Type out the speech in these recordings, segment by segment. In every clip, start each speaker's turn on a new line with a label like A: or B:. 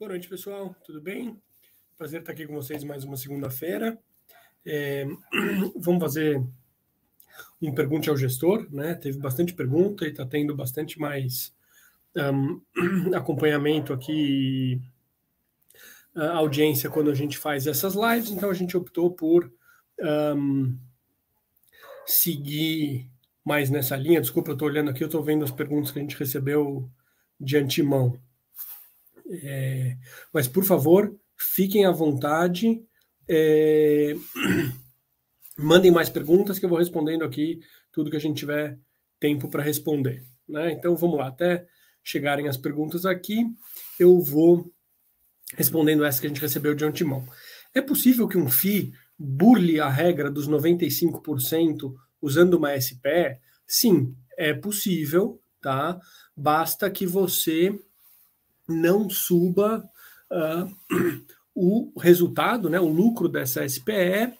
A: Boa noite, pessoal. Tudo bem? Prazer estar aqui com vocês mais uma segunda-feira. É, vamos fazer um pergunte ao gestor, né? Teve bastante pergunta e está tendo bastante mais um, acompanhamento aqui, a audiência quando a gente faz essas lives. Então a gente optou por um, seguir mais nessa linha. Desculpa, eu estou olhando aqui, eu estou vendo as perguntas que a gente recebeu de antemão. É, mas, por favor, fiquem à vontade. É, mandem mais perguntas que eu vou respondendo aqui tudo que a gente tiver tempo para responder. Né? Então vamos lá, até chegarem as perguntas aqui, eu vou respondendo essa que a gente recebeu de antemão. É possível que um FII burle a regra dos 95% usando uma SPE? Sim, é possível, tá? Basta que você não suba uh, o resultado, né, o lucro dessa SPE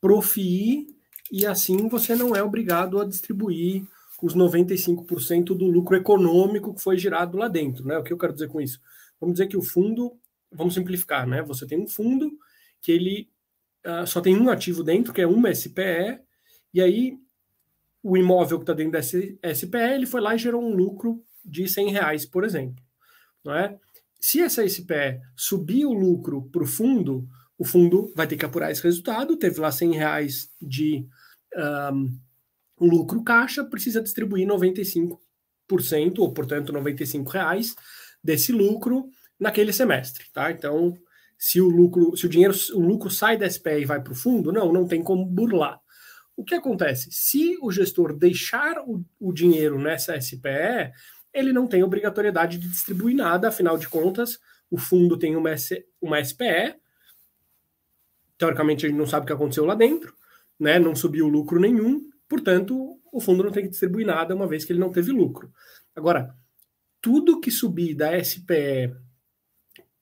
A: pro FII, e assim você não é obrigado a distribuir os 95% do lucro econômico que foi gerado lá dentro. Né? O que eu quero dizer com isso? Vamos dizer que o fundo, vamos simplificar, né? Você tem um fundo que ele uh, só tem um ativo dentro, que é uma SPE, e aí o imóvel que está dentro dessa SPE, ele foi lá e gerou um lucro de 100 reais, por exemplo não é? Se essa SPE subir o lucro para o fundo, o fundo vai ter que apurar esse resultado, teve lá 100 reais de um, lucro caixa, precisa distribuir 95%, ou portanto 95 reais desse lucro naquele semestre, tá? Então, se o lucro, se o dinheiro, o lucro sai da SPE e vai para o fundo, não, não tem como burlar. O que acontece? Se o gestor deixar o, o dinheiro nessa SPE, ele não tem obrigatoriedade de distribuir nada, afinal de contas, o fundo tem uma, S, uma SPE, teoricamente a gente não sabe o que aconteceu lá dentro, né? não subiu lucro nenhum, portanto, o fundo não tem que distribuir nada, uma vez que ele não teve lucro. Agora, tudo que subir da SPE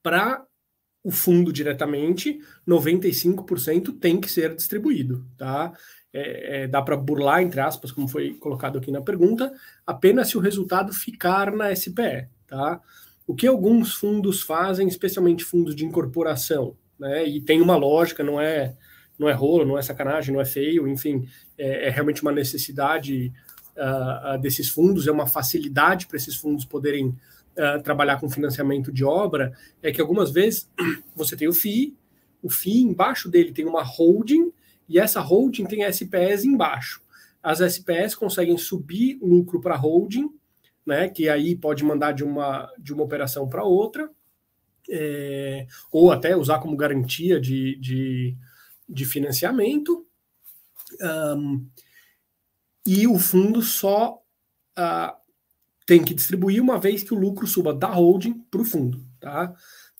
A: para o fundo diretamente, 95% tem que ser distribuído, tá? É, é, dá para burlar, entre aspas, como foi colocado aqui na pergunta, apenas se o resultado ficar na SPE. Tá? O que alguns fundos fazem, especialmente fundos de incorporação, né? e tem uma lógica, não é, não é rolo, não é sacanagem, não é feio, enfim, é, é realmente uma necessidade uh, desses fundos, é uma facilidade para esses fundos poderem uh, trabalhar com financiamento de obra, é que algumas vezes você tem o FII, o FII embaixo dele tem uma holding e essa holding tem SPS embaixo. As SPS conseguem subir lucro para holding, né, que aí pode mandar de uma, de uma operação para outra, é, ou até usar como garantia de, de, de financiamento. Um, e o fundo só uh, tem que distribuir uma vez que o lucro suba da holding para o fundo. Tá?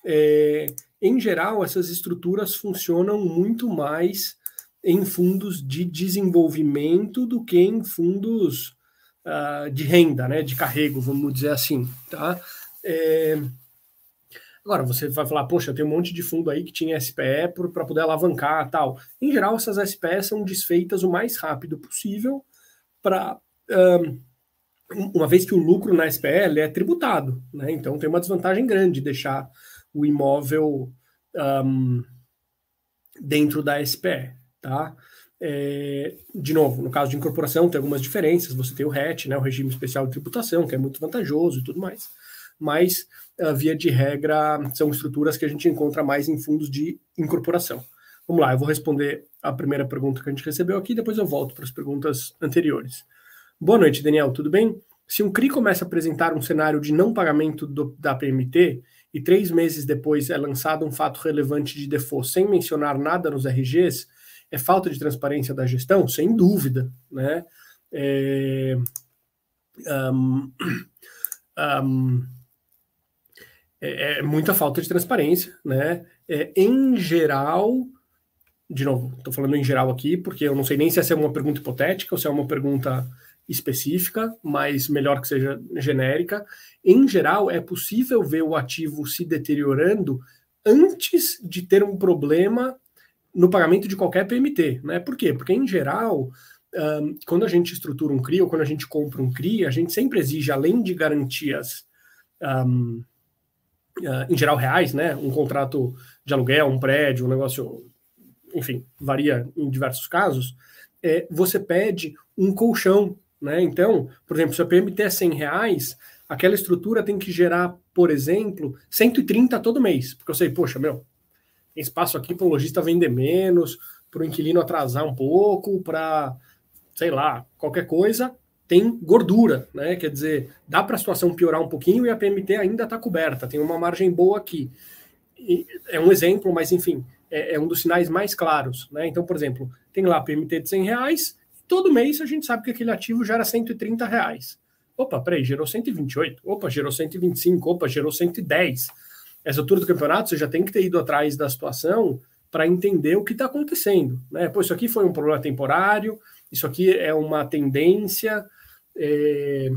A: É, em geral, essas estruturas funcionam muito mais em fundos de desenvolvimento do que em fundos uh, de renda, né, de carrego, vamos dizer assim, tá? É... Agora, você vai falar, poxa, tem um monte de fundo aí que tinha SPE para poder alavancar tal. Em geral, essas SPE são desfeitas o mais rápido possível para... Um, uma vez que o lucro na SPE é tributado, né? Então tem uma desvantagem grande deixar o imóvel um, dentro da SPE tá? É, de novo, no caso de incorporação tem algumas diferenças, você tem o RET, né, o regime especial de tributação, que é muito vantajoso e tudo mais, mas via de regra são estruturas que a gente encontra mais em fundos de incorporação. Vamos lá, eu vou responder a primeira pergunta que a gente recebeu aqui, depois eu volto para as perguntas anteriores. Boa noite, Daniel, tudo bem? Se um CRI começa a apresentar um cenário de não pagamento do, da PMT e três meses depois é lançado um fato relevante de default sem mencionar nada nos RGs, é falta de transparência da gestão? Sem dúvida, né? É, um, um, é, é, muita falta de transparência, né? É, em geral, de novo, estou falando em geral aqui, porque eu não sei nem se essa é uma pergunta hipotética ou se é uma pergunta específica, mas melhor que seja genérica. Em geral, é possível ver o ativo se deteriorando antes de ter um problema no pagamento de qualquer PMT. Né? Por quê? Porque, em geral, um, quando a gente estrutura um CRI ou quando a gente compra um CRI, a gente sempre exige, além de garantias um, em geral reais, né? Um contrato de aluguel, um prédio, um negócio, enfim, varia em diversos casos. É, você pede um colchão, né? Então, por exemplo, se a PMT é 100 reais, aquela estrutura tem que gerar, por exemplo, 130 todo mês, porque eu sei, poxa, meu, espaço aqui para o lojista vender menos, para o inquilino atrasar um pouco, para, sei lá, qualquer coisa, tem gordura, né? Quer dizer, dá para a situação piorar um pouquinho e a PMT ainda está coberta, tem uma margem boa aqui. E é um exemplo, mas enfim, é, é, um dos sinais mais claros, né? Então, por exemplo, tem lá a PMT de 100 reais, todo mês a gente sabe que aquele ativo gera 130 reais. Opa, peraí, gerou 128, opa, gerou 125, opa, gerou 110. Essa altura do campeonato você já tem que ter ido atrás da situação para entender o que está acontecendo, né? Pô, isso aqui foi um problema temporário, isso aqui é uma tendência, é,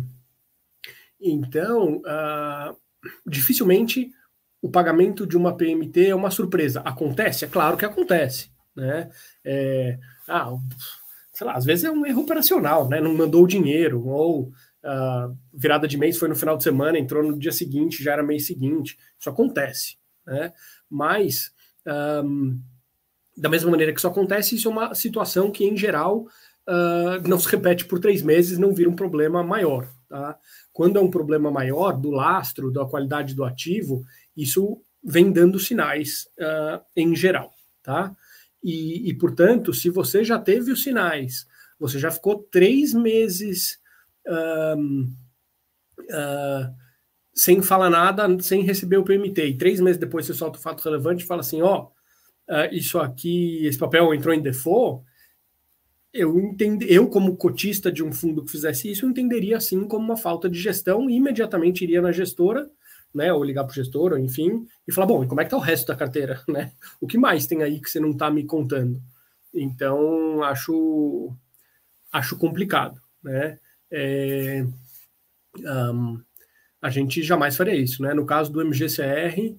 A: então, uh, dificilmente o pagamento de uma PMT é uma surpresa. Acontece? É claro que acontece. Né? É, ah, sei lá, às vezes é um erro operacional, né? não mandou o dinheiro, ou uh, virada de mês foi no final de semana, entrou no dia seguinte, já era mês seguinte. Isso acontece. Né? Mas, um, da mesma maneira que isso acontece, isso é uma situação que, em geral, uh, não se repete por três meses, não vira um problema maior. Tá? Quando é um problema maior do lastro, da qualidade do ativo, isso vem dando sinais uh, em geral. Tá? E, e, portanto, se você já teve os sinais, você já ficou três meses uh, sem falar nada, sem receber o PMT, e três meses depois você solta o fato relevante e fala assim: ó, oh, uh, isso aqui, esse papel entrou em default, eu entendo, eu como cotista de um fundo que fizesse isso, entenderia assim como uma falta de gestão e imediatamente iria na gestora, né, ou ligar para o gestor, ou enfim, e falar, bom, e como é que tá o resto da carteira, né? O que mais tem aí que você não está me contando? Então, acho acho complicado, né? É, um, a gente jamais faria isso, né? No caso do MGCR,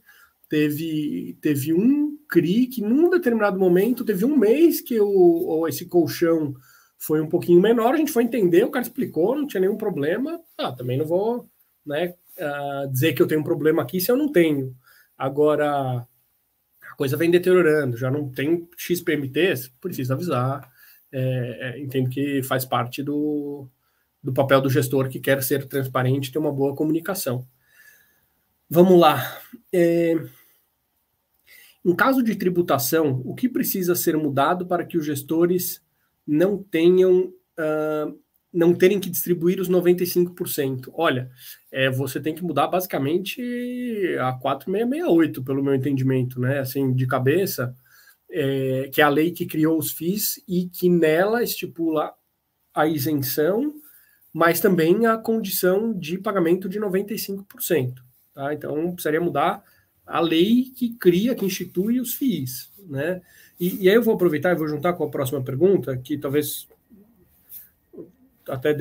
A: teve, teve um CRI que, num determinado momento, teve um mês que o, esse colchão foi um pouquinho menor, a gente foi entender, o cara explicou, não tinha nenhum problema. Ah, também não vou né, uh, dizer que eu tenho um problema aqui se eu não tenho. Agora, a coisa vem deteriorando, já não tem XPMTs, precisa avisar. É, é, entendo que faz parte do, do papel do gestor que quer ser transparente e ter uma boa comunicação. Vamos lá. É, em caso de tributação, o que precisa ser mudado para que os gestores não tenham uh, não terem que distribuir os 95%? Olha, é, você tem que mudar basicamente a 4668, pelo meu entendimento, né? Assim, de cabeça, é, que é a lei que criou os FIIs e que nela estipula a isenção, mas também a condição de pagamento de 95%. Tá? Então, precisaria mudar a lei que cria, que institui os FIIs. Né? E, e aí eu vou aproveitar e vou juntar com a próxima pergunta, que talvez até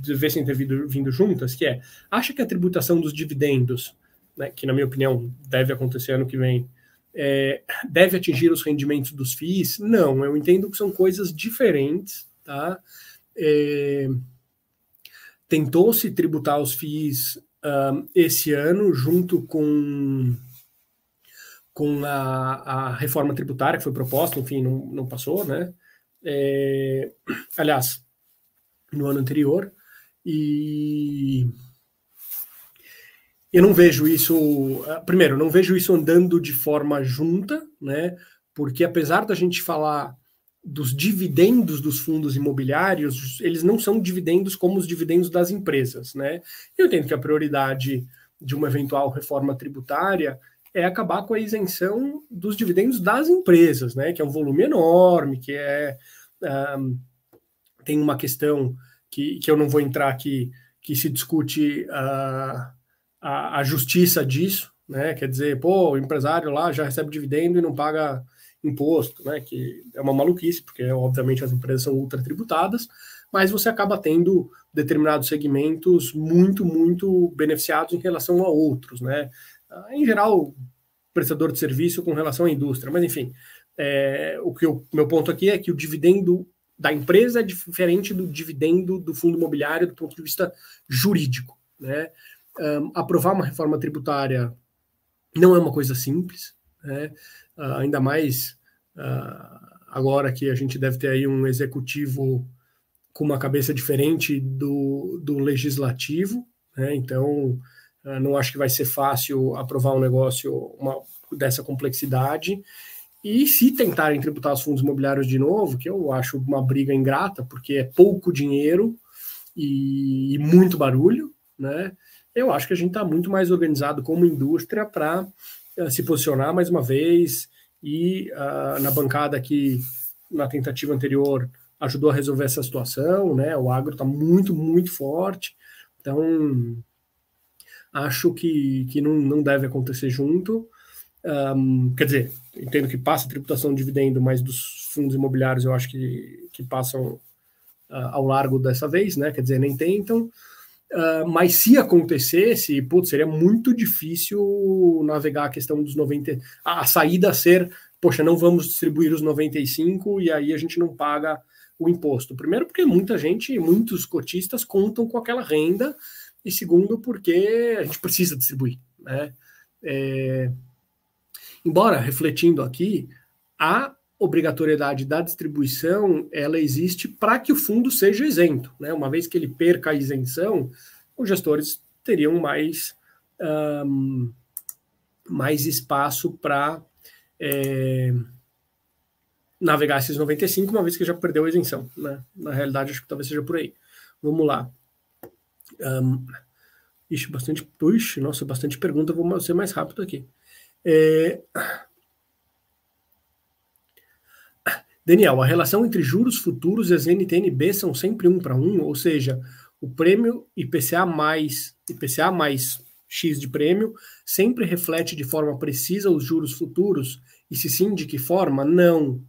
A: devessem ter vindo, vindo juntas, que é, acha que a tributação dos dividendos, né, que na minha opinião deve acontecer ano que vem, é, deve atingir os rendimentos dos FIIs? Não, eu entendo que são coisas diferentes, tá? É, Tentou-se tributar os FIIs uh, esse ano, junto com com a, a reforma tributária que foi proposta, enfim, não, não passou, né? É, aliás, no ano anterior, e eu não vejo isso. Ah, primeiro, não vejo isso andando de forma junta, né? Porque apesar da gente falar dos dividendos dos fundos imobiliários, eles não são dividendos como os dividendos das empresas, né? Eu entendo que a prioridade de uma eventual reforma tributária é acabar com a isenção dos dividendos das empresas, né? Que é um volume enorme, que é um, tem uma questão que, que eu não vou entrar aqui, que se discute uh, a, a justiça disso, né? Quer dizer, pô, o empresário lá já recebe dividendo e não paga imposto, né? Que é uma maluquice, porque obviamente as empresas são ultra tributadas, mas você acaba tendo determinados segmentos muito, muito beneficiados em relação a outros, né? Ah, em geral, prestador de serviço com relação à indústria, mas enfim, é, o que o meu ponto aqui é que o dividendo da empresa é diferente do dividendo do fundo imobiliário do ponto de vista jurídico, né? Um, aprovar uma reforma tributária Não é uma coisa simples, né? Uh, ainda mais uh, agora que a gente deve ter aí um executivo com uma cabeça diferente do, do legislativo, né? então uh, não acho que vai ser fácil aprovar um negócio uma, dessa complexidade. E se tentarem tributar os fundos imobiliários de novo, que eu acho uma briga ingrata, porque é pouco dinheiro e, e muito barulho, né? Eu acho que a gente está muito mais organizado como indústria para se posicionar mais uma vez e uh, na bancada que na tentativa anterior ajudou a resolver essa situação, né? O agro está muito, muito forte, então acho que, que não, não deve acontecer junto. Um, quer dizer, entendo que passa a tributação de dividendo, mas dos fundos imobiliários eu acho que, que passam uh, ao largo dessa vez, né? Quer dizer, nem tentam. Uh, mas se acontecesse, putz, seria muito difícil navegar a questão dos 90. A, a saída ser, poxa, não vamos distribuir os 95 e aí a gente não paga o imposto. Primeiro, porque muita gente, muitos cotistas contam com aquela renda, e segundo, porque a gente precisa distribuir. Né? É... Embora, refletindo aqui, a obrigatoriedade da distribuição ela existe para que o fundo seja isento. Né? Uma vez que ele perca a isenção, os gestores teriam mais, um, mais espaço para é, navegar esses 95, uma vez que já perdeu a isenção. Né? Na realidade, acho que talvez seja por aí. Vamos lá. Um, ixi, bastante. Puxa, nossa, bastante pergunta, vou ser mais rápido aqui. É, Daniel, a relação entre juros futuros e as NTNB são sempre um para um, ou seja, o prêmio IPCA mais IPCA mais X de prêmio sempre reflete de forma precisa os juros futuros? E se sim, de que forma? Não.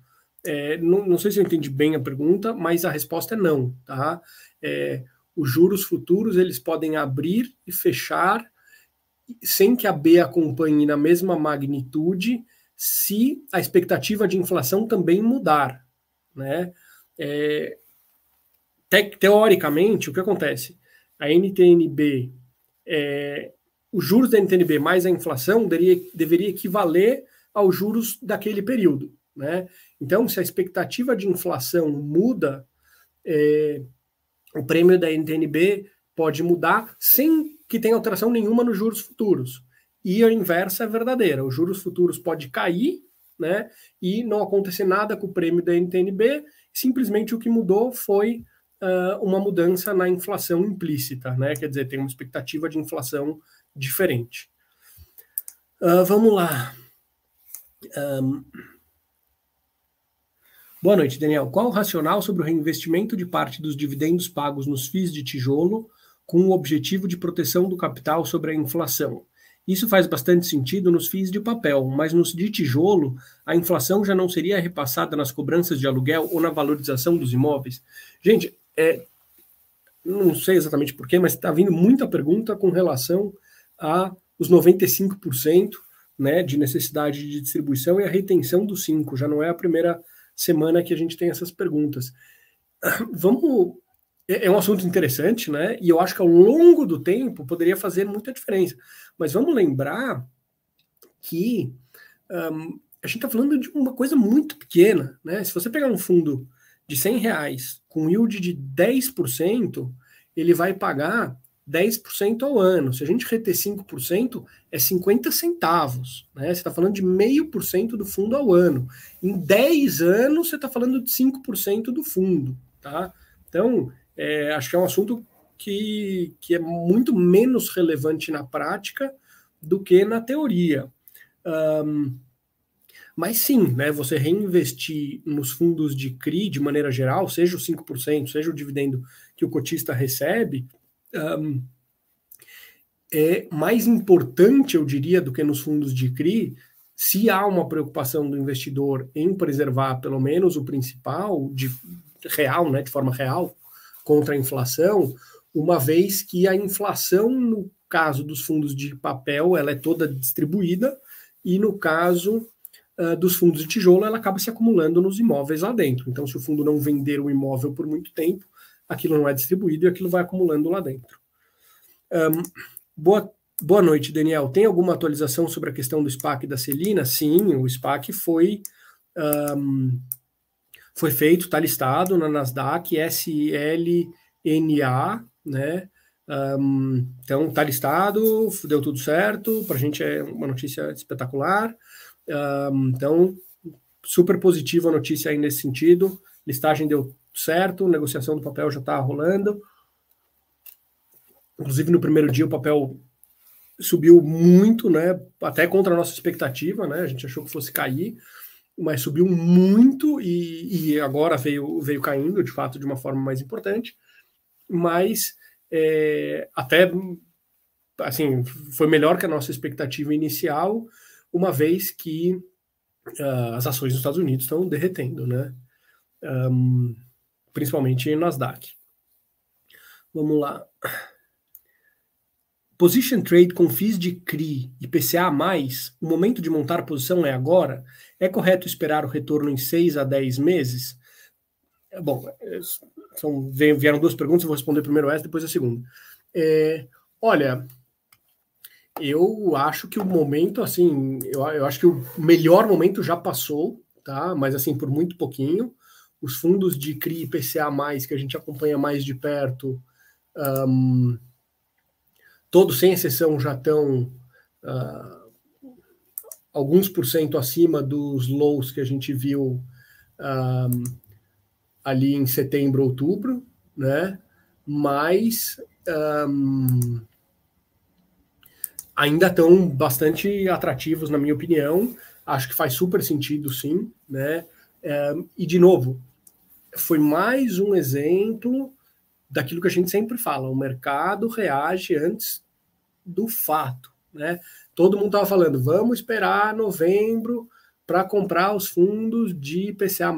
A: É, não, não, sei se eu entendi bem a pergunta, mas a resposta é não. Tá? É, os juros futuros eles podem abrir e fechar sem que a B acompanhe na mesma magnitude se a expectativa de inflação também mudar. Né? É, te, teoricamente, o que acontece? A NTNB, é, os juros da NTNB mais a inflação deveria, deveria equivaler aos juros daquele período. Né? Então, se a expectativa de inflação muda, é, o prêmio da NTNB pode mudar sem que tenha alteração nenhuma nos juros futuros e a inversa é verdadeira. Os juros futuros pode cair, né? E não acontecer nada com o prêmio da NTNB. Simplesmente o que mudou foi uh, uma mudança na inflação implícita, né? Quer dizer, tem uma expectativa de inflação diferente. Uh, vamos lá. Um... Boa noite, Daniel. Qual o racional sobre o reinvestimento de parte dos dividendos pagos nos FIIs de tijolo com o objetivo de proteção do capital sobre a inflação? Isso faz bastante sentido nos FIIs de papel, mas nos de tijolo, a inflação já não seria repassada nas cobranças de aluguel ou na valorização dos imóveis? Gente, é, não sei exatamente porquê, mas está vindo muita pergunta com relação a os 95% né, de necessidade de distribuição e a retenção dos 5%. Já não é a primeira semana que a gente tem essas perguntas. Vamos é, é um assunto interessante, né? E eu acho que ao longo do tempo poderia fazer muita diferença. Mas vamos lembrar que um, a gente está falando de uma coisa muito pequena, né? Se você pegar um fundo de 100 reais com yield de 10%, ele vai pagar 10% ao ano. Se a gente reter 5%, é 50 centavos. Né? Você está falando de meio por cento do fundo ao ano. Em 10 anos, você está falando de 5% do fundo. Tá? Então, é, acho que é um assunto que, que é muito menos relevante na prática do que na teoria. Um, mas sim, né, você reinvestir nos fundos de CRI de maneira geral, seja o 5%, seja o dividendo que o cotista recebe, um, é mais importante, eu diria, do que nos fundos de CRI, se há uma preocupação do investidor em preservar pelo menos o principal, de real, né, de forma real, contra a inflação, uma vez que a inflação, no caso dos fundos de papel, ela é toda distribuída, e no caso uh, dos fundos de tijolo, ela acaba se acumulando nos imóveis lá dentro. Então, se o fundo não vender o imóvel por muito tempo, aquilo não é distribuído e aquilo vai acumulando lá dentro. Um, boa Boa noite, Daniel. Tem alguma atualização sobre a questão do SPAC da Celina? Sim, o SPAC foi, um, foi feito, está listado na Nasdaq, SLNA, né? Um, então está listado, deu tudo certo, para a gente é uma notícia espetacular. Um, então, super positiva a notícia aí nesse sentido. Listagem deu certo, negociação do papel já está rolando. Inclusive, no primeiro dia, o papel subiu muito, né? Até contra a nossa expectativa, né? A gente achou que fosse cair, mas subiu muito e, e agora veio, veio caindo, de fato, de uma forma mais importante. Mas é, até assim foi melhor que a nossa expectativa inicial, uma vez que uh, as ações dos Estados Unidos estão derretendo, né? Um, principalmente Nasdaq. Vamos lá. Position trade com FIIs de CRI e PCA+, o momento de montar posição é agora? É correto esperar o retorno em 6 a 10 meses? Bom, é, são, vieram duas perguntas, eu vou responder primeiro essa, depois a segunda. É, olha, eu acho que o momento, assim, eu, eu acho que o melhor momento já passou, tá? Mas assim, por muito pouquinho. Os fundos de CRI e PCA+, que a gente acompanha mais de perto, um, todos, sem exceção, já estão uh, alguns por cento acima dos lows que a gente viu um, ali em setembro, outubro, né? Mas um, ainda estão bastante atrativos, na minha opinião. Acho que faz super sentido, sim, né? e de novo, foi mais um exemplo daquilo que a gente sempre fala, o mercado reage antes do fato, né? Todo mundo estava falando, vamos esperar novembro para comprar os fundos de IPCA+,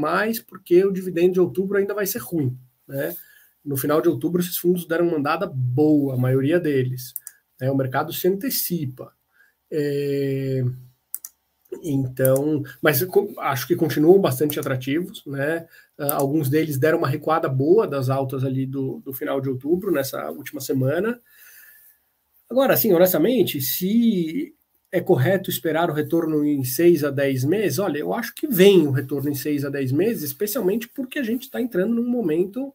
A: porque o dividendo de outubro ainda vai ser ruim, né? No final de outubro, esses fundos deram uma andada boa, a maioria deles. Né? O mercado se antecipa. É... Então, mas acho que continuam bastante atrativos, né? Uh, alguns deles deram uma recuada boa das altas ali do, do final de outubro, nessa última semana. Agora, assim, honestamente, se é correto esperar o retorno em 6 a 10 meses, olha, eu acho que vem o retorno em 6 a 10 meses, especialmente porque a gente está entrando num momento,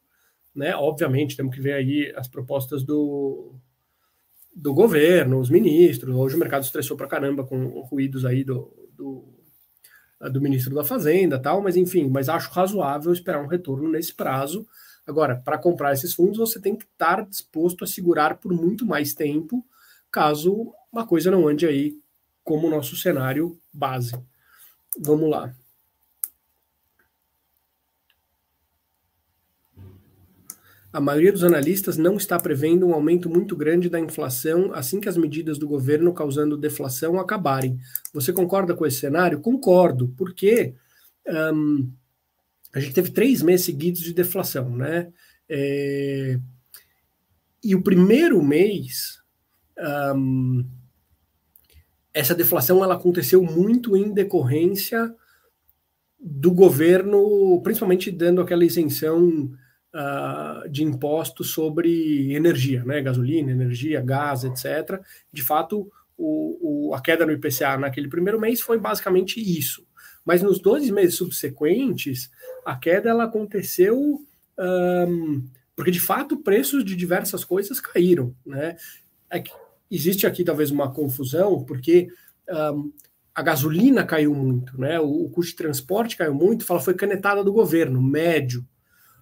A: né? Obviamente, temos que ver aí as propostas do, do governo, os ministros. Hoje o mercado estressou para caramba com ruídos aí do, do, do ministro da Fazenda tal, mas enfim, mas acho razoável esperar um retorno nesse prazo. Agora, para comprar esses fundos, você tem que estar disposto a segurar por muito mais tempo, caso uma coisa não ande aí como o nosso cenário base. Vamos lá. A maioria dos analistas não está prevendo um aumento muito grande da inflação assim que as medidas do governo causando deflação acabarem. Você concorda com esse cenário? Concordo, porque um, a gente teve três meses seguidos de deflação, né? É, e o primeiro mês, um, essa deflação ela aconteceu muito em decorrência do governo, principalmente dando aquela isenção uh, de impostos sobre energia, né, gasolina, energia, gás, etc. De fato, o, o, a queda no IPCA naquele primeiro mês foi basicamente isso. Mas nos 12 meses subsequentes, a queda ela aconteceu um, porque, de fato, preços de diversas coisas caíram. Né? É existe aqui talvez uma confusão, porque um, a gasolina caiu muito, né? O, o, custo de transporte caiu muito, fala foi canetada do governo, médio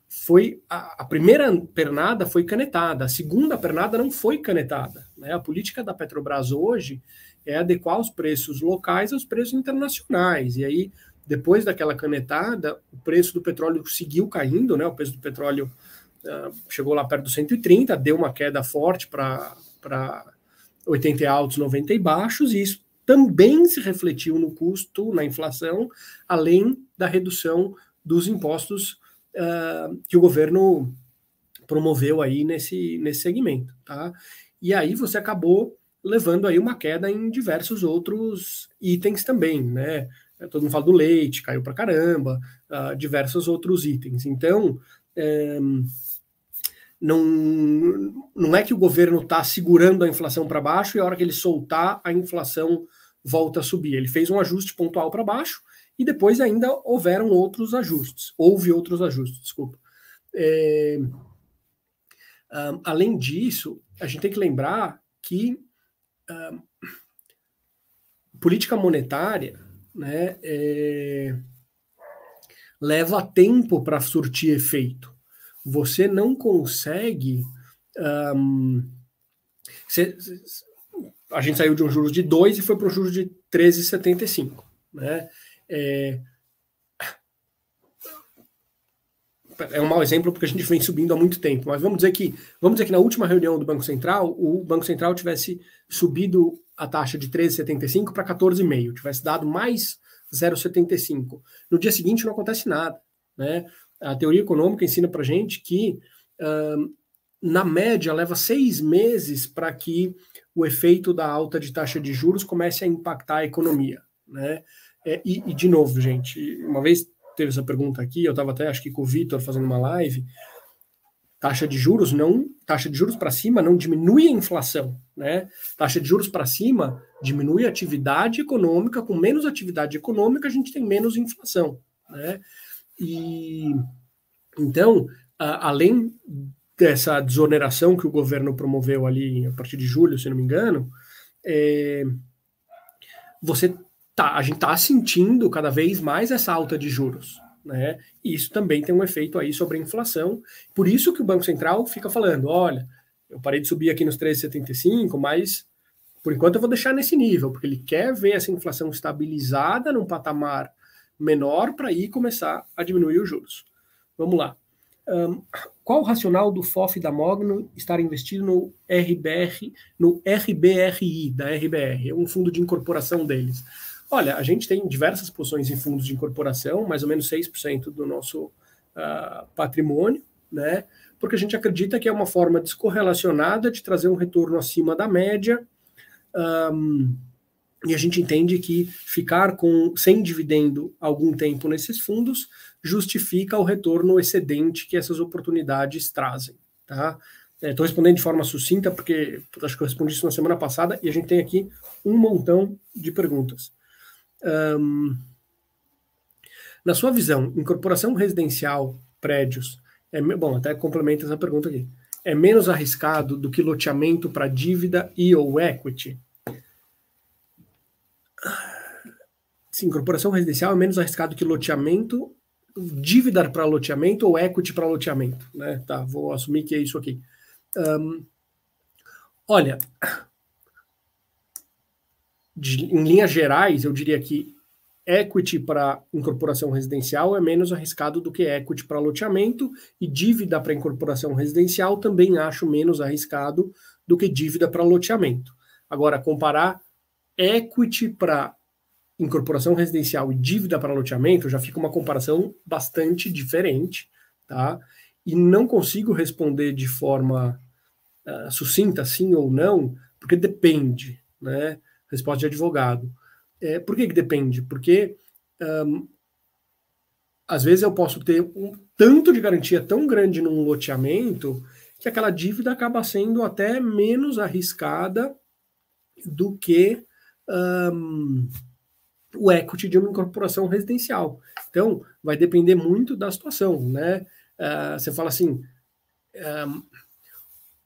A: foi a, a, primeira pernada foi canetada, a segunda pernada não foi canetada. Né? A política da Petrobras hoje é adequar os preços locais aos preços internacionais. E aí, depois daquela canetada, o preço do petróleo seguiu caindo, né? O preço do petróleo uh, chegou lá perto dos 130, deu uma queda forte para 80 altos, 90 e baixos, e isso também se refletiu no custo, na inflação, além da redução dos impostos uh, que o governo promoveu aí nesse, nesse segmento, tá? E aí você acabou levando aí uma queda em diversos outros itens também, né? Todo mundo fala do leite, caiu para caramba, uh, diversos outros itens. Então, é, não, não é que o governo está segurando a inflação para baixo e a hora que ele soltar, a inflação volta a subir. Ele fez um ajuste pontual para baixo e depois ainda houveram outros ajustes. Houve outros ajustes, desculpa. É, um, além disso, a gente tem que lembrar que um, política monetária né, é, leva tempo para surtir efeito. Você não consegue. Um, cê, a gente saiu de um juros de 2 e foi para um juros de 13,75. Né? É, é um mau exemplo porque a gente vem subindo há muito tempo, mas vamos dizer que vamos dizer que na última reunião do Banco Central, o Banco Central tivesse subido a taxa de 13,75 para 14,5, tivesse dado mais 0,75. No dia seguinte não acontece nada. Né? A teoria econômica ensina para gente que, na média, leva seis meses para que o efeito da alta de taxa de juros comece a impactar a economia. Né? É, e, e, de novo, gente, uma vez teve essa pergunta aqui, eu estava até acho que com o Vitor fazendo uma live. Taxa de juros não, taxa de juros para cima não diminui a inflação, né? Taxa de juros para cima diminui a atividade econômica, com menos atividade econômica a gente tem menos inflação, né? E então, a, além dessa desoneração que o governo promoveu ali a partir de julho, se não me engano, é, você tá, a gente está sentindo cada vez mais essa alta de juros. Né? E isso também tem um efeito aí sobre a inflação. Por isso que o Banco Central fica falando: olha, eu parei de subir aqui nos 13,75, mas por enquanto eu vou deixar nesse nível, porque ele quer ver essa inflação estabilizada num patamar menor para aí começar a diminuir os juros. Vamos lá. Um, qual o racional do FOF da Mogno estar investido no RBR, no RBRI da RBR, é um fundo de incorporação deles? Olha, a gente tem diversas posições em fundos de incorporação, mais ou menos 6% do nosso uh, patrimônio, né? Porque a gente acredita que é uma forma descorrelacionada de trazer um retorno acima da média. Um, e a gente entende que ficar com sem dividendo algum tempo nesses fundos justifica o retorno excedente que essas oportunidades trazem, tá? Estou é, respondendo de forma sucinta porque acho que eu respondi isso na semana passada e a gente tem aqui um montão de perguntas. Um, na sua visão, incorporação residencial, prédios, é, bom, até complementa essa pergunta aqui, é menos arriscado do que loteamento para dívida e ou equity? Sim, incorporação residencial é menos arriscado que loteamento, dívida para loteamento ou equity para loteamento, né? Tá, vou assumir que é isso aqui. Um, olha, de, em linhas gerais, eu diria que equity para incorporação residencial é menos arriscado do que equity para loteamento, e dívida para incorporação residencial também acho menos arriscado do que dívida para loteamento. Agora, comparar equity para incorporação residencial e dívida para loteamento já fica uma comparação bastante diferente, tá? E não consigo responder de forma uh, sucinta, sim ou não, porque depende, né? Resposta de advogado. É, por que, que depende? Porque um, às vezes eu posso ter um tanto de garantia tão grande num loteamento que aquela dívida acaba sendo até menos arriscada do que um, o equity de uma incorporação residencial. Então, vai depender muito da situação, né? Uh, você fala assim,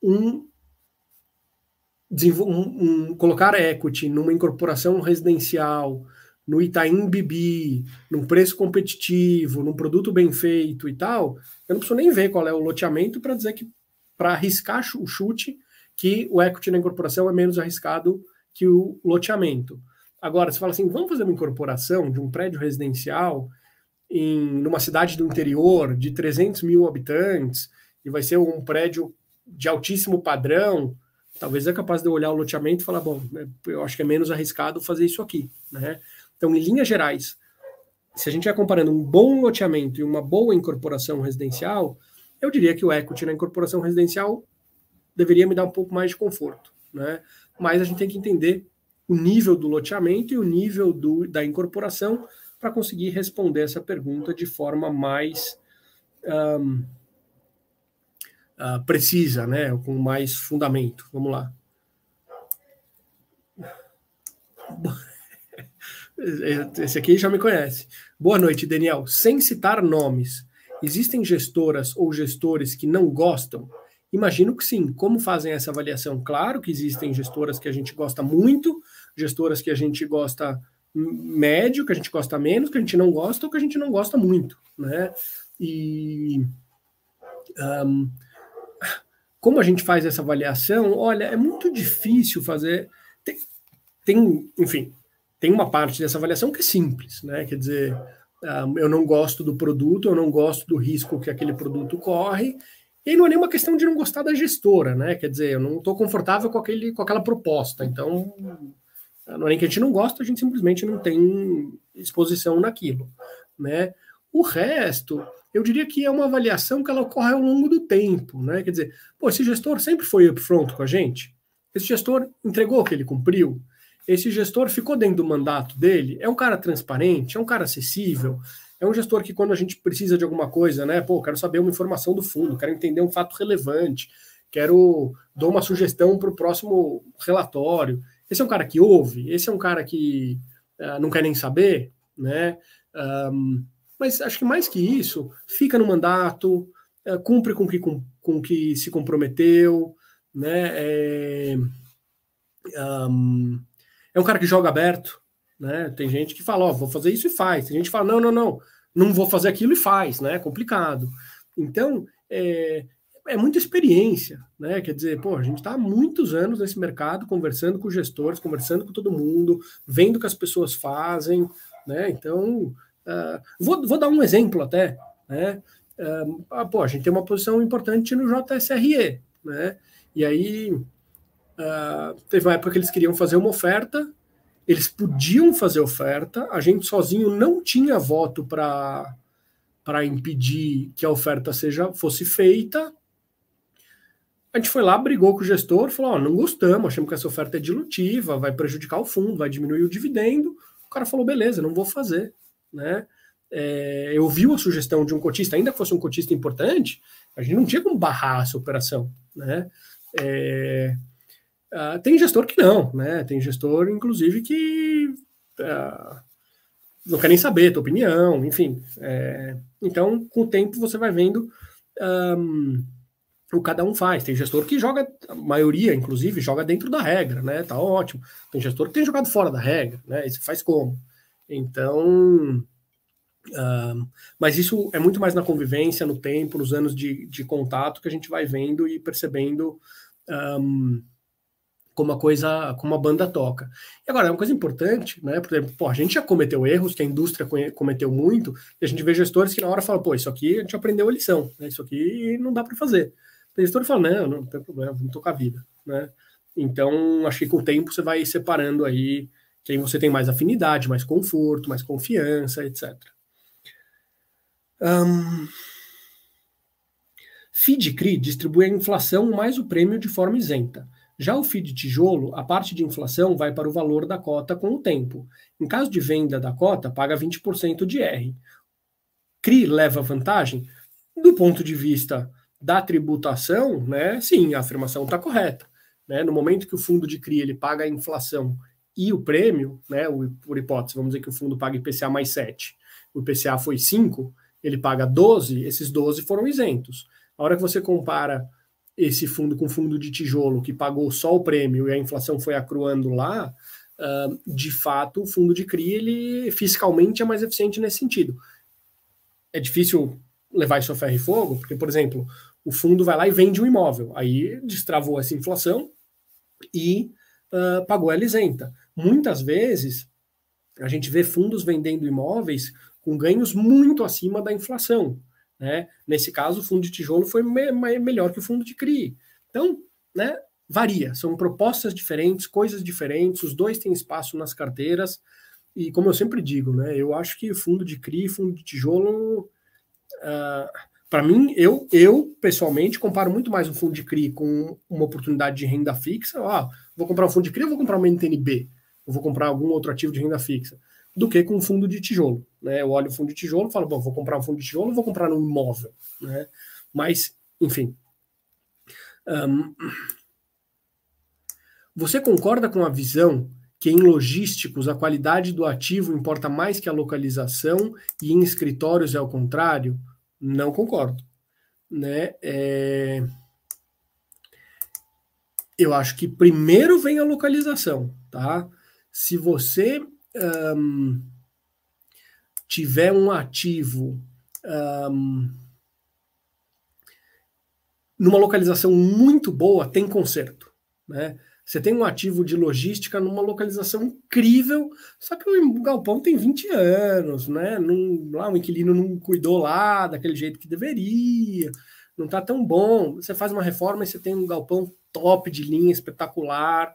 A: um, um, um, colocar equity numa incorporação residencial, no Itaim Bibi, num preço competitivo, num produto bem feito e tal, eu não preciso nem ver qual é o loteamento para dizer que, para arriscar o chute, que o equity na incorporação é menos arriscado que o loteamento. Agora, você fala assim, vamos fazer uma incorporação de um prédio residencial em numa cidade do interior de 300 mil habitantes, e vai ser um prédio de altíssimo padrão, talvez é capaz de eu olhar o loteamento e falar, bom, é, eu acho que é menos arriscado fazer isso aqui, né? Então, em linhas gerais, se a gente vai comparando um bom loteamento e uma boa incorporação residencial, eu diria que o equity na incorporação residencial deveria me dar um pouco mais de conforto, né? Mas a gente tem que entender o nível do loteamento e o nível do, da incorporação para conseguir responder essa pergunta de forma mais um, uh, precisa, né, com mais fundamento. Vamos lá. Esse aqui já me conhece. Boa noite, Daniel. Sem citar nomes, existem gestoras ou gestores que não gostam? Imagino que sim. Como fazem essa avaliação? Claro que existem gestoras que a gente gosta muito, gestoras que a gente gosta médio, que a gente gosta menos, que a gente não gosta ou que a gente não gosta muito, né? E um, como a gente faz essa avaliação? Olha, é muito difícil fazer. Tem, tem, enfim, tem uma parte dessa avaliação que é simples, né? Quer dizer, um, eu não gosto do produto, eu não gosto do risco que aquele produto corre. E não é nenhuma questão de não gostar da gestora, né? Quer dizer, eu não estou confortável com, aquele, com aquela proposta. Então, não é nem que a gente não gosta, a gente simplesmente não tem exposição naquilo, né? O resto, eu diria que é uma avaliação que ela ocorre ao longo do tempo, né? Quer dizer, pô, esse gestor sempre foi upfront com a gente, esse gestor entregou o que ele cumpriu, esse gestor ficou dentro do mandato dele, é um cara transparente, é um cara acessível, é um gestor que quando a gente precisa de alguma coisa, né? Pô, quero saber uma informação do fundo, quero entender um fato relevante, quero dar uma sugestão para o próximo relatório. Esse é um cara que ouve, esse é um cara que uh, não quer nem saber, né? Um, mas acho que mais que isso, fica no mandato, uh, cumpre com que com, com que se comprometeu, né? É, um, é um cara que joga aberto, né? Tem gente que fala, ó, vou fazer isso e faz. Tem gente que fala, não, não, não, não vou fazer aquilo e faz, né? É complicado. Então, é, é muita experiência, né? Quer dizer, pô, a gente está há muitos anos nesse mercado, conversando com gestores, conversando com todo mundo, vendo o que as pessoas fazem, né? Então, uh, vou, vou dar um exemplo até, né? Uh, pô, a gente tem uma posição importante no JSRE, né? E aí uh, teve uma época que eles queriam fazer uma oferta, eles podiam fazer oferta, a gente sozinho não tinha voto para para impedir que a oferta seja fosse feita, a gente foi lá, brigou com o gestor, falou: oh, não gostamos, achamos que essa oferta é dilutiva, vai prejudicar o fundo, vai diminuir o dividendo. O cara falou: beleza, não vou fazer. Né? É, eu vi a sugestão de um cotista, ainda que fosse um cotista importante, a gente não tinha como barrar essa operação. Né? É, uh, tem gestor que não, né? tem gestor, inclusive, que uh, não quer nem saber a tua opinião, enfim. É, então, com o tempo, você vai vendo. Um, o cada um faz. Tem gestor que joga, a maioria, inclusive, joga dentro da regra, né? Tá ótimo. Tem gestor que tem jogado fora da regra, né? Isso faz como? Então. Uh, mas isso é muito mais na convivência, no tempo, nos anos de, de contato que a gente vai vendo e percebendo um, como a coisa, como a banda toca. E agora, é uma coisa importante, né? Por exemplo, pô, a gente já cometeu erros, que a indústria cometeu muito, e a gente vê gestores que na hora falam, pô, isso aqui a gente aprendeu a lição, né? Isso aqui não dá para fazer. Tem gestor fala, não, não, tem problema, vamos tocar a vida, né? Então, acho que com o tempo você vai separando aí quem você tem mais afinidade, mais conforto, mais confiança, etc. Um... FID CRI distribui a inflação mais o prêmio de forma isenta. Já o FID tijolo, a parte de inflação vai para o valor da cota com o tempo. Em caso de venda da cota, paga 20% de R. CRI leva vantagem? Do ponto de vista da tributação, né, sim, a afirmação está correta. Né? No momento que o fundo de CRI ele paga a inflação e o prêmio, né, o, por hipótese, vamos dizer que o fundo paga IPCA mais 7, o IPCA foi 5, ele paga 12, esses 12 foram isentos. A hora que você compara esse fundo com o fundo de tijolo, que pagou só o prêmio e a inflação foi acruando lá, uh, de fato, o fundo de CRI, ele fiscalmente é mais eficiente nesse sentido. É difícil levar isso a ferro e fogo, porque, por exemplo, o fundo vai lá e vende um imóvel. Aí destravou essa inflação e uh, pagou ela isenta. Muitas vezes a gente vê fundos vendendo imóveis com ganhos muito acima da inflação. Né? Nesse caso, o fundo de tijolo foi me melhor que o fundo de CRI. Então, né, varia. São propostas diferentes, coisas diferentes, os dois têm espaço nas carteiras. E como eu sempre digo, né, eu acho que fundo de CRI e fundo de tijolo. Uh, para mim, eu, eu pessoalmente comparo muito mais um fundo de CRI com uma oportunidade de renda fixa. Ah, vou comprar um fundo de CRI ou vou comprar uma NTNB? Ou vou comprar algum outro ativo de renda fixa? Do que com um fundo de tijolo. Né? Eu olho o fundo de tijolo e falo, bom, vou comprar um fundo de tijolo ou vou comprar um imóvel? Né? Mas, enfim, Um, você concorda com a visão que em logísticos a qualidade do ativo importa mais que a localização e em escritórios é ao contrário? Não concordo. Né? É... Eu acho que primeiro vem a localização, tá? Se você um, tiver um ativo um, numa localização muito boa, tem conserto, né? Você tem um ativo de logística numa localização incrível, só que o galpão tem 20 anos, né? Não, lá o inquilino não cuidou lá daquele jeito que deveria, não está tão bom. Você faz uma reforma e você tem um galpão top de linha, espetacular,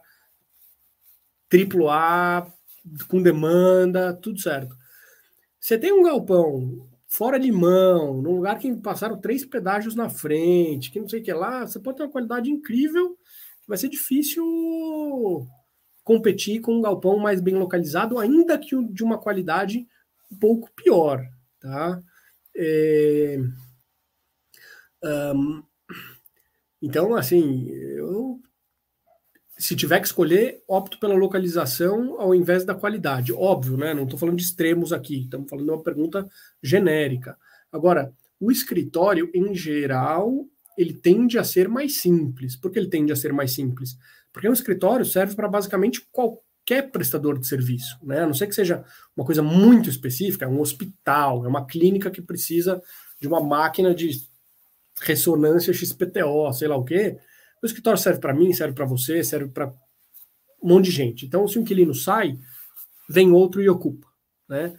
A: triplo A, com demanda, tudo certo. Você tem um galpão fora de mão, num lugar que passaram três pedágios na frente, que não sei o que lá, você pode ter uma qualidade incrível vai ser difícil competir com um galpão mais bem localizado, ainda que de uma qualidade um pouco pior, tá? É... Um... Então, assim, eu se tiver que escolher, opto pela localização ao invés da qualidade. Óbvio, né? Não estou falando de extremos aqui, estamos falando de uma pergunta genérica. Agora, o escritório, em geral, ele tende a ser mais simples. Por que ele tende a ser mais simples? Porque um escritório serve para basicamente qualquer prestador de serviço, né? A não ser que seja uma coisa muito específica, é um hospital, é uma clínica que precisa de uma máquina de ressonância XPTO, sei lá o quê. O escritório serve para mim, serve para você, serve para um monte de gente. Então, se um inquilino sai, vem outro e ocupa, né?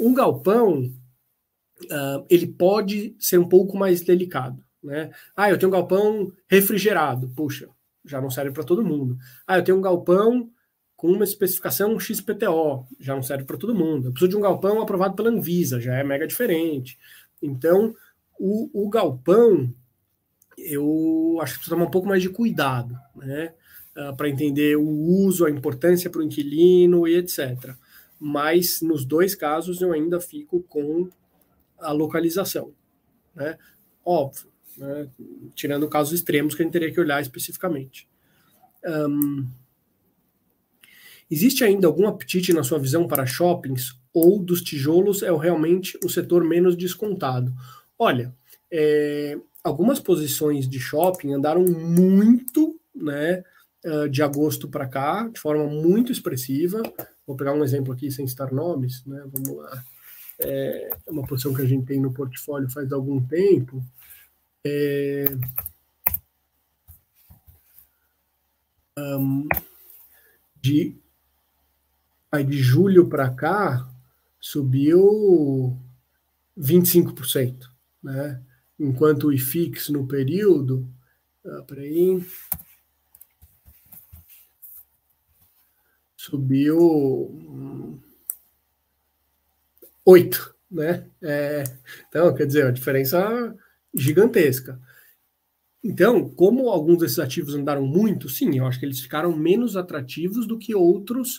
A: Um galpão, uh, ele pode ser um pouco mais delicado. Né? Ah, eu tenho um galpão refrigerado. Puxa, já não serve para todo mundo. Ah, eu tenho um galpão com uma especificação XPTO, já não serve para todo mundo. Eu preciso de um galpão aprovado pela Anvisa, já é mega diferente. Então, o, o galpão, eu acho que precisa tomar um pouco mais de cuidado, né? Uh, para entender o uso, a importância para o inquilino e etc. Mas nos dois casos eu ainda fico com a localização. Né? Óbvio, né? tirando casos extremos que a gente teria que olhar especificamente. Um, existe ainda algum apetite na sua visão para shoppings ou dos tijolos é realmente o setor menos descontado? Olha, é, algumas posições de shopping andaram muito, né, de agosto para cá, de forma muito expressiva. Vou pegar um exemplo aqui sem citar nomes, né? Vamos lá. É uma posição que a gente tem no portfólio faz algum tempo. É, um, de, aí de julho para cá, subiu 25%, né? enquanto o IFIX no período, ah, peraí, subiu 8, né? É, então, quer dizer, a diferença gigantesca. Então, como alguns desses ativos andaram muito, sim, eu acho que eles ficaram menos atrativos do que outros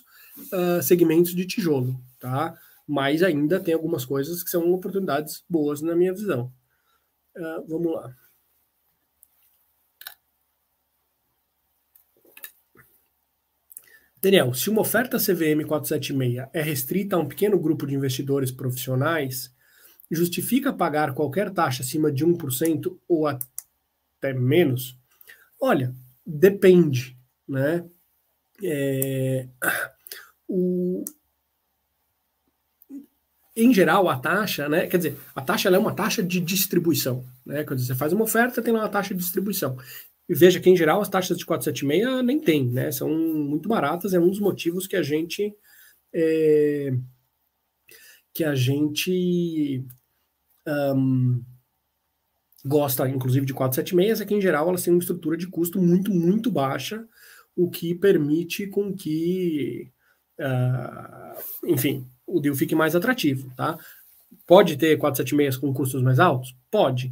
A: uh, segmentos de tijolo, tá? Mas ainda tem algumas coisas que são oportunidades boas na minha visão. Uh, vamos lá. Daniel, se uma oferta CVM 476 é restrita a um pequeno grupo de investidores profissionais, justifica pagar qualquer taxa acima de 1% ou até menos? Olha, depende, né? É, o, em geral, a taxa, né? Quer dizer, a taxa é uma taxa de distribuição, né? Quer dizer, você faz uma oferta, tem lá uma taxa de distribuição. E veja que, em geral, as taxas de 476 nem tem, né? São muito baratas, é um dos motivos que a gente. É, que a gente um, gosta, inclusive, de 476, é que, em geral, elas têm uma estrutura de custo muito, muito baixa, o que permite com que, uh, enfim, o deal fique mais atrativo, tá? Pode ter 476 com custos mais altos? Pode.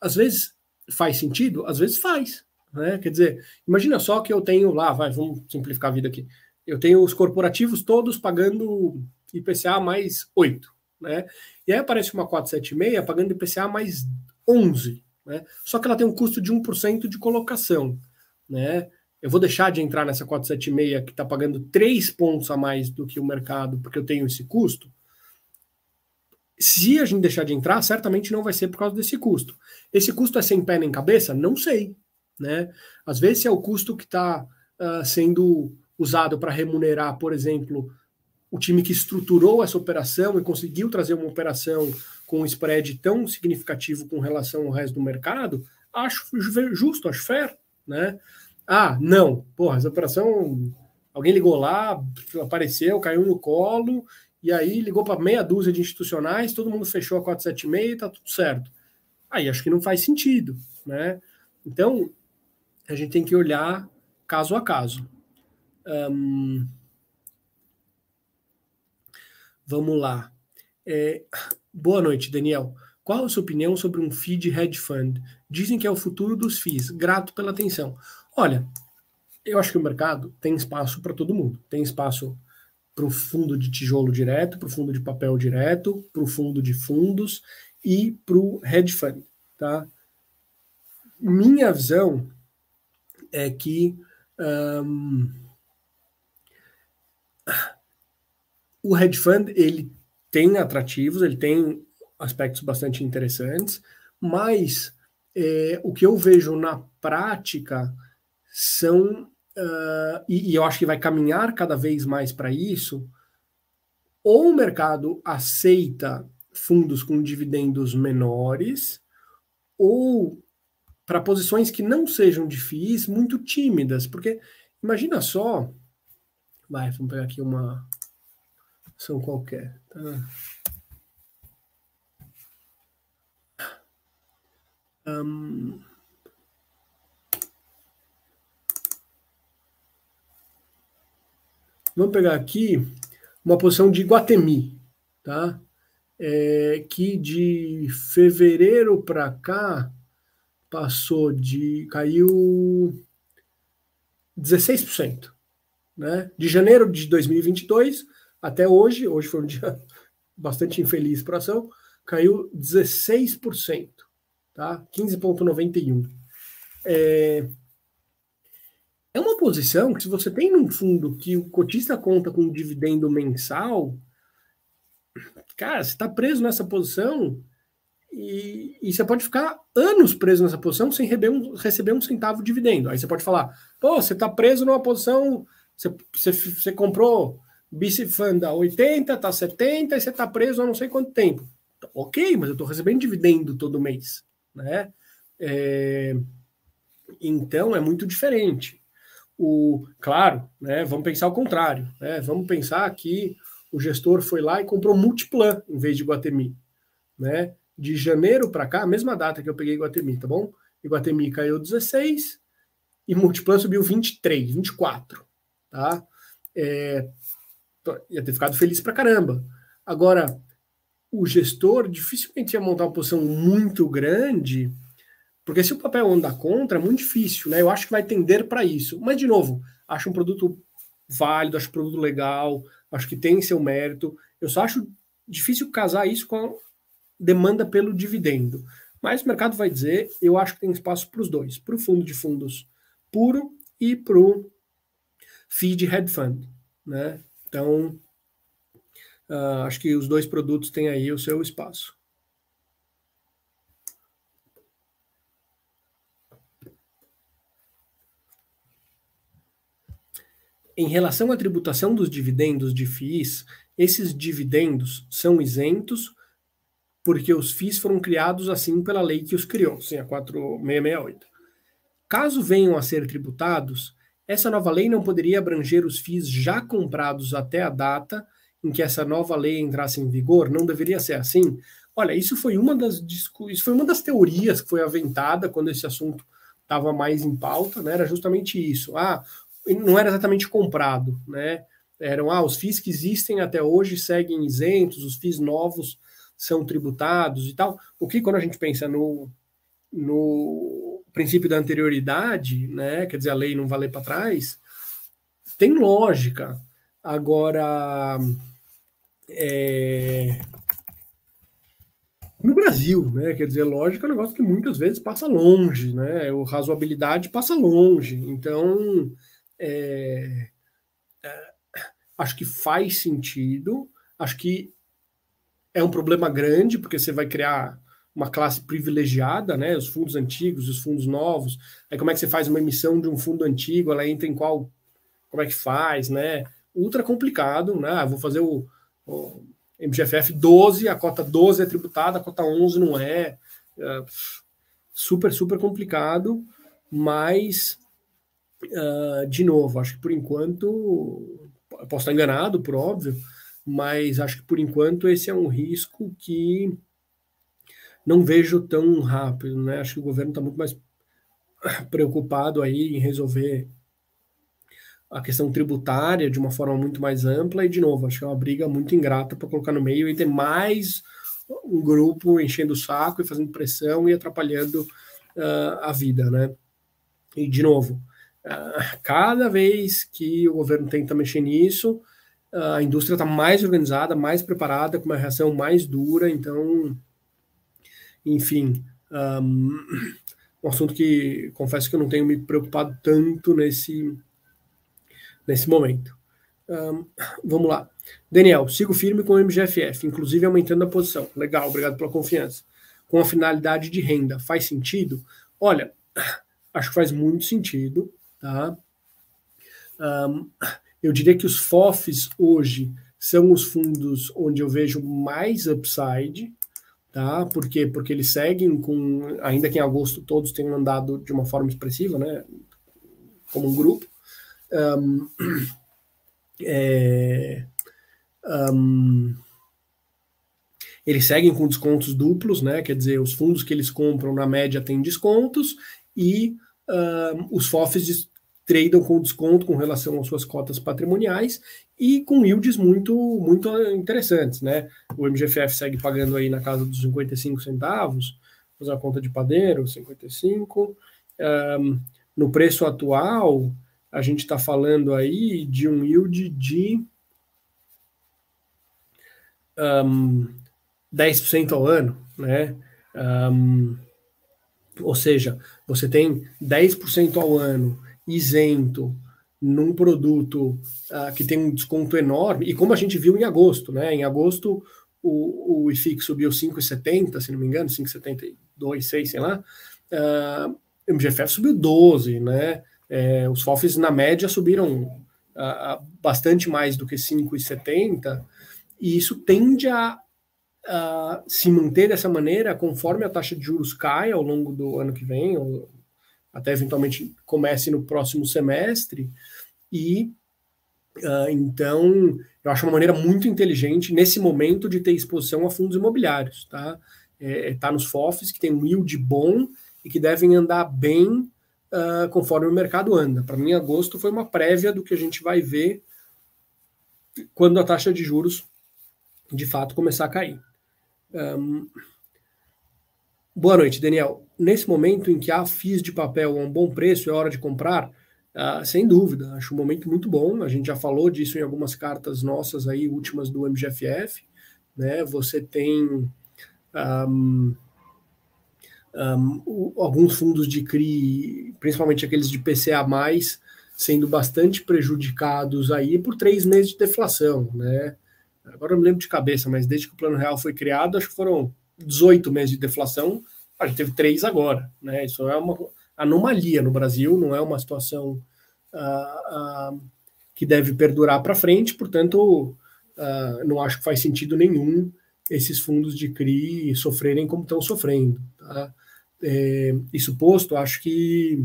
A: Às vezes faz sentido, às vezes faz. Né? Quer dizer, imagina só que eu tenho lá, vai, vamos simplificar a vida aqui. Eu tenho os corporativos todos pagando IPCA mais 8, né? E aí aparece uma 476 pagando IPCA mais 11. Né? Só que ela tem um custo de 1% de colocação. Né? Eu vou deixar de entrar nessa 476 que está pagando 3 pontos a mais do que o mercado, porque eu tenho esse custo. Se a gente deixar de entrar, certamente não vai ser por causa desse custo. Esse custo é sem pé nem cabeça? Não sei. Né? Às vezes é o custo que está uh, ah, sendo usado para remunerar, por exemplo, o time que estruturou essa operação e conseguiu trazer uma operação com um spread tão significativo com relação ao resto do mercado, acho justo, acho fair, né? Ah, não, porra, essa operação, alguém ligou lá, apareceu, caiu no colo, e aí ligou para meia dúzia de institucionais, todo mundo fechou a 476 e tá tudo certo. Aí acho que não faz sentido, né? Então, a gente tem que olhar caso a caso. Um, vamos lá. É, Boa noite, Daniel. Qual a sua opinião sobre um feed hedge fund? Dizem que é o futuro dos FIIs. Grato pela atenção. Olha, eu acho que o mercado tem espaço para todo mundo. Tem espaço para o fundo de tijolo direto, para o fundo de papel direto, para o fundo de fundos e para o hedge fund. Tá? Minha visão é que um, o hedge fund ele tem atrativos, ele tem aspectos bastante interessantes, mas é, o que eu vejo na prática são, uh, e, e eu acho que vai caminhar cada vez mais para isso, ou o mercado aceita fundos com dividendos menores, ou para posições que não sejam de FIIs muito tímidas, porque imagina só, vai, vamos pegar aqui uma ação qualquer. Tá? Um, vamos pegar aqui uma posição de Guatemi, tá? É, que de fevereiro para cá passou de caiu 16%, né? De janeiro de 2022 até hoje, hoje foi um dia bastante infeliz para a ação, caiu 16%, tá? 15,91. É, é uma posição que, se você tem num fundo que o cotista conta com um dividendo mensal, cara, você está preso nessa posição e, e, você pode ficar anos preso nessa posição sem receber um, receber um centavo de dividendo. Aí você pode falar, pô, você está preso numa posição, você, você, você comprou Bicifanda 80, tá 70 e você tá preso há não sei quanto tempo. Ok, mas eu estou recebendo dividendo todo mês, né? É, então é muito diferente. O, claro, né, vamos pensar o contrário. Né, vamos pensar que o gestor foi lá e comprou Multiplan em vez de Guatemi. Né? De janeiro para cá, a mesma data que eu peguei Guatemi, tá bom? Guatemi caiu 16 e Multiplan subiu 23, 24. Tá? É, ia ter ficado feliz pra caramba. Agora, o gestor dificilmente ia montar uma posição muito grande, porque se o papel anda contra, é muito difícil, né? Eu acho que vai tender para isso. Mas, de novo, acho um produto válido, acho um produto legal, acho que tem seu mérito. Eu só acho difícil casar isso com a demanda pelo dividendo. Mas o mercado vai dizer, eu acho que tem espaço para os dois, para o fundo de fundos puro e para o feed head fund, né? Então, uh, acho que os dois produtos têm aí o seu espaço. Em relação à tributação dos dividendos de FIIs, esses dividendos são isentos porque os FIIs foram criados assim pela lei que os criou, sim, a 4668. Caso venham a ser tributados, essa nova lei não poderia abranger os FIIs já comprados até a data em que essa nova lei entrasse em vigor? Não deveria ser assim? Olha, isso foi uma das isso foi uma das teorias que foi aventada quando esse assunto estava mais em pauta, né? Era justamente isso. Ah, não era exatamente comprado, né? Eram ah, os FIIs que existem até hoje seguem isentos, os FIIs novos são tributados e tal. O que quando a gente pensa no, no princípio da anterioridade, né, quer dizer, a lei não valer para trás, tem lógica. Agora, é... no Brasil, né? Quer dizer, lógico é um negócio que muitas vezes passa longe, né? O razoabilidade passa longe. Então, é, é, acho que faz sentido. Acho que é um problema grande, porque você vai criar uma classe privilegiada, né? Os fundos antigos, os fundos novos. Aí como é que você faz uma emissão de um fundo antigo? Ela entra em qual? Como é que faz, né? Ultra complicado, né? Ah, vou fazer o, o MGFF 12, a cota 12 é tributada, a cota 11 não é. é super, super complicado, mas, uh, de novo, acho que por enquanto, posso estar enganado, por óbvio, mas acho que por enquanto esse é um risco que não vejo tão rápido, né? Acho que o governo está muito mais preocupado aí em resolver a questão tributária de uma forma muito mais ampla, e de novo, acho que é uma briga muito ingrata para colocar no meio e ter mais um grupo enchendo o saco e fazendo pressão e atrapalhando uh, a vida, né? E de novo, uh, cada vez que o governo tenta mexer nisso, uh, a indústria está mais organizada, mais preparada, com uma reação mais dura, então, enfim, um, um assunto que confesso que eu não tenho me preocupado tanto nesse nesse momento. Um, vamos lá. Daniel, sigo firme com o MGFF, inclusive aumentando a posição. Legal, obrigado pela confiança. Com a finalidade de renda, faz sentido? Olha, acho que faz muito sentido, tá? Um, eu diria que os FOFs hoje são os fundos onde eu vejo mais upside, tá? Por quê? Porque eles seguem com, ainda que em agosto todos tenham andado de uma forma expressiva, né? Como um grupo. Um, é, um, eles seguem com descontos duplos, né? Quer dizer, os fundos que eles compram na média têm descontos e um, os FOFs tradam com desconto com relação às suas cotas patrimoniais e com yields muito muito interessantes, né? O MGFF segue pagando aí na casa dos 55 centavos, fazer a conta de padeiro, 55. Um, no preço atual, a gente está falando aí de um yield de um, 10% ao ano, né? Um, ou seja, você tem 10% ao ano isento num produto uh, que tem um desconto enorme, e como a gente viu em agosto, né? Em agosto o, o IFIX subiu 5,70, se não me engano, 5,72, 6, sei lá. Uh, o MGFF subiu 12, né? É, os FOFs, na média, subiram uh, bastante mais do que 5,70, e isso tende a, a, se manter dessa maneira conforme a taxa de juros cai ao longo do ano que vem, ou até eventualmente comece no próximo semestre, e uh, então eu acho uma maneira muito inteligente nesse momento de ter exposição a fundos imobiliários, tá? É, tá nos FOFs que tem um yield bom e que devem andar bem uh, conforme o mercado anda. Para mim, agosto foi uma prévia do que a gente vai ver quando a taxa de juros de fato começar a cair. Um... Boa noite, Daniel. Nesse momento em que há FIIs de papel a um bom preço, é hora de comprar? Uh, sem dúvida, acho um momento muito bom. A gente já falou disso em algumas cartas nossas aí, últimas do MGFF. Né? Você tem um, um, alguns fundos de CRI, principalmente aqueles de PCA, sendo bastante prejudicados aí por três meses de deflação, né? Agora eu não lembro de cabeça, mas desde que o Plano Real foi criado, acho que foram 18 meses de deflação, a gente teve três agora, né? Isso é uma anomalia no Brasil, não é uma situação uh, uh, que deve perdurar para frente, portanto, uh, não acho que faz sentido nenhum esses fundos de CRI sofrerem como estão sofrendo. Tá? é, isso posto, acho que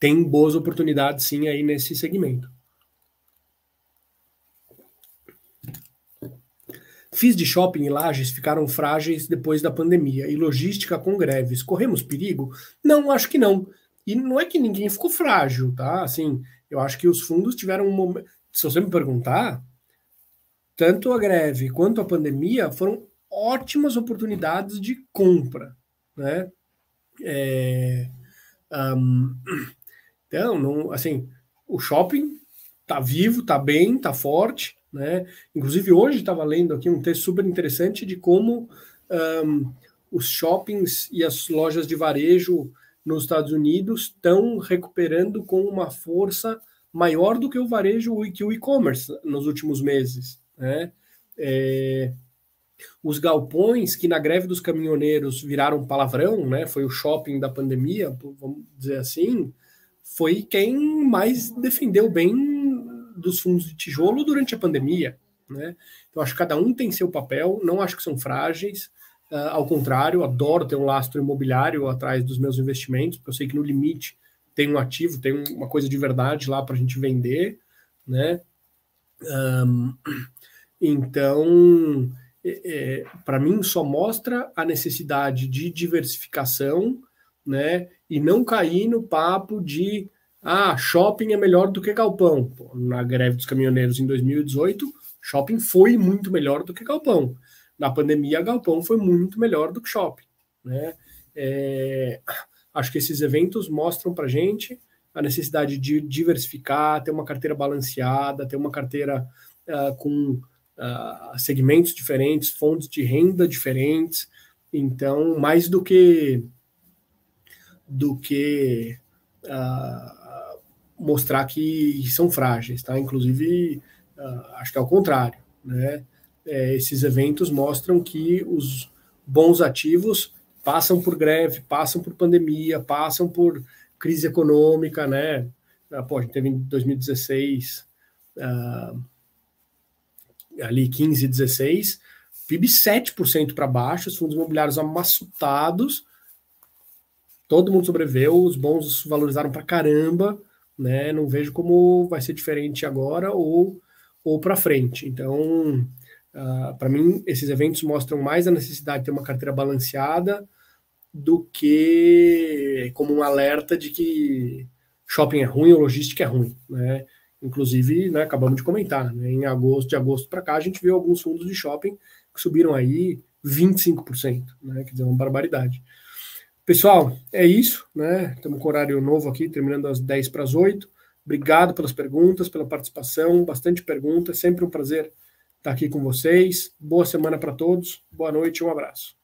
A: tem boas oportunidades sim aí nesse segmento. Fiz de shopping e lajes ficaram frágeis depois da pandemia e logística com greves. Corremos perigo? Não, acho que não. E não é que ninguém ficou frágil, tá? Assim, eu acho que os fundos tiveram um momento. Se você me perguntar, tanto a greve quanto a pandemia foram ótimas oportunidades de compra né? É, um, então, não, assim, o shopping tá vivo, tá bem, tá forte, né? Inclusive hoje estava lendo aqui um texto super interessante de como um, os shoppings e as lojas de varejo nos Estados Unidos estão recuperando com uma força maior do que o varejo e que o e-commerce nos últimos meses. Né? É, os galpões que na greve dos caminhoneiros viraram palavrão, né? Foi o shopping da pandemia, vamos dizer assim, foi quem mais defendeu bem dos fundos de tijolo durante a pandemia, né? Então acho que cada um tem seu papel, não acho que são frágeis, uh, ao contrário, adoro ter um lastro imobiliário atrás dos meus investimentos, porque eu sei que no limite tem um ativo, tem uma coisa de verdade lá para a gente vender, né? Um, então é, é para mim só mostra a necessidade de diversificação, né? E não cair no papo de ah, shopping é melhor do que galpão. Na greve dos caminhoneiros em 2018, shopping foi muito melhor do que galpão. Na pandemia, galpão foi muito melhor do que shopping, né? É, acho que esses eventos mostram para gente a necessidade de diversificar, ter uma carteira balanceada, ter uma carteira uh, com uh, segmentos diferentes, fontes de renda diferentes. Então, mais do que do que uh, mostrar que são frágeis, tá? Inclusive, uh, acho que é o contrário, né? É, esses eventos mostram que os bons ativos passam por greve, passam por pandemia, passam por crise econômica, né? Pô, a gente teve em 2016 uh, ali 15, 16, PIB 7% para baixo, os fundos imobiliários amassutados, todo mundo sobreviveu, os bons valorizaram para caramba, né? Não vejo como vai ser diferente agora ou, ou para frente. Então, uh, ah, para mim, esses eventos mostram mais a necessidade de ter uma carteira balanceada do que como um alerta de que shopping é ruim ou logística é ruim, né? Inclusive, né, acabamos de comentar, né, em agosto, de agosto para cá, a gente viu alguns fundos de shopping que subiram aí 25%, né, quer dizer, uma barbaridade. Pessoal, é isso, né? Estamos com horário novo aqui, terminando às 10 para as 8. Obrigado pelas perguntas, pela participação, bastante perguntas, sempre um prazer estar aqui com vocês. Boa semana para todos, boa noite, um abraço.